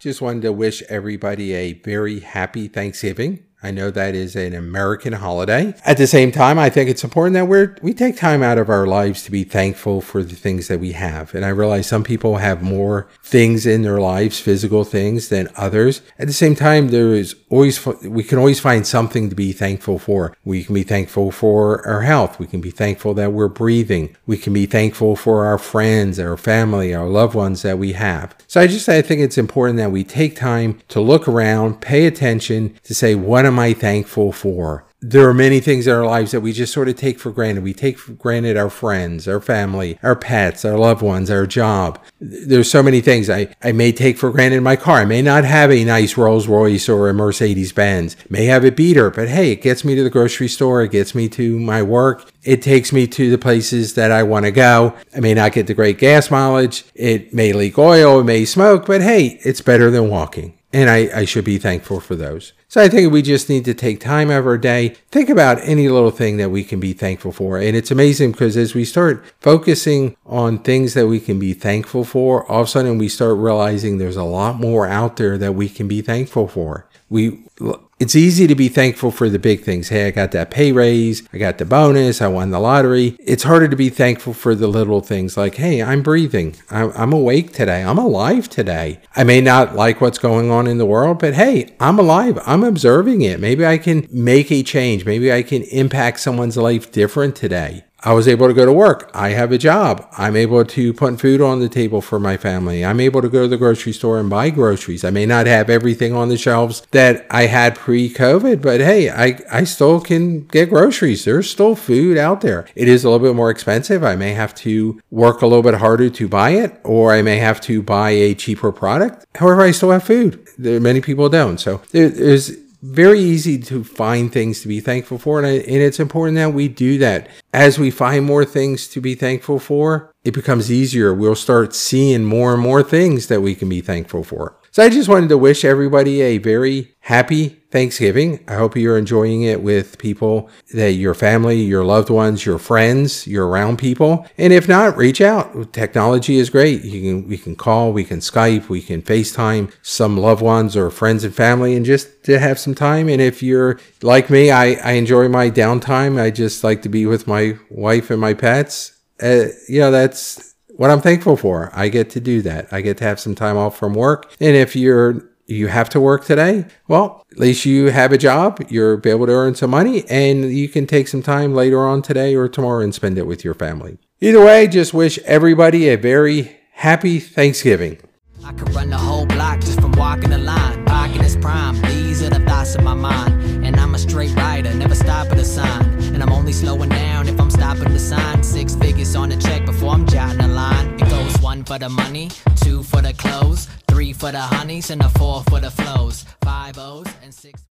Just wanted to wish everybody a very happy Thanksgiving. I know that is an American holiday. At the same time, I think it's important that we're, we take time out of our lives to be thankful for the things that we have. And I realize some people have more things in their lives, physical things than others. At the same time, there is always, we can always find something to be thankful for. We can be thankful for our health. We can be thankful that we're breathing. We can be thankful for our friends, our family, our loved ones that we have. So I just, I think it's important that we take time to look around, pay attention to say, what am I thankful for? There are many things in our lives that we just sort of take for granted. We take for granted our friends, our family, our pets, our loved ones, our job. There's so many things I, I may take for granted my car. I may not have a nice Rolls Royce or a Mercedes Benz. May have a beater, but hey, it gets me to the grocery store. It gets me to my work. It takes me to the places that I want to go. I may not get the great gas mileage. It may leak oil. It may smoke, but hey, it's better than walking. And I, I should be thankful for those. So I think we just need to take time out of our day, think about any little thing that we can be thankful for. And it's amazing because as we start focusing on things that we can be thankful for, all of a sudden we start realizing there's a lot more out there that we can be thankful for. We it's easy to be thankful for the big things. Hey, I got that pay raise. I got the bonus. I won the lottery. It's harder to be thankful for the little things like, hey, I'm breathing. I'm, I'm, awake today. I'm alive today. I may not like what's going on in the world, but hey, I'm alive. I'm observing it. Maybe I can make a change. Maybe I can impact someone's life different today. I was able to go to work. I have a job. I'm able to put food on the table for my family. I'm able to go to the grocery store and buy groceries. I may not have everything on the shelves that I had pre COVID, but hey, I, I still can get groceries. There's still food out there. It is a little bit more expensive. I may have to work a little bit harder to buy it, or I may have to buy a cheaper product. However, I still have food. There, many people don't. So there, there's very easy to find things to be thankful for. And, I, and it's important that we do that. As we find more things to be thankful for, it becomes easier. We'll start seeing more and more things that we can be thankful for. So I just wanted to wish everybody a very happy Thanksgiving. I hope you're enjoying it with people that your family, your loved ones, your friends, your around people. And if not, reach out. Technology is great. You can we can call, we can Skype, we can FaceTime some loved ones or friends and family and just to have some time. And if you're like me, I, I enjoy my downtime. I just like to be with my wife and my pets. Uh, you know, that's what I'm thankful for. I get to do that. I get to have some time off from work. And if you're you have to work today, well, at least you have a job. You're able to earn some money and you can take some time later on today or tomorrow and spend it with your family. Either way, just wish everybody a very happy Thanksgiving. I could run the whole block just from walking the line. Is prime. These are the thoughts in my mind. And I'm a straight rider, never stop at a sign. Only slowing down if I'm stopping the sign. Six figures on the check before I'm jotting a line. It goes one for the money, two for the clothes, three for the honeys, and a four for the flows. Five O's and six.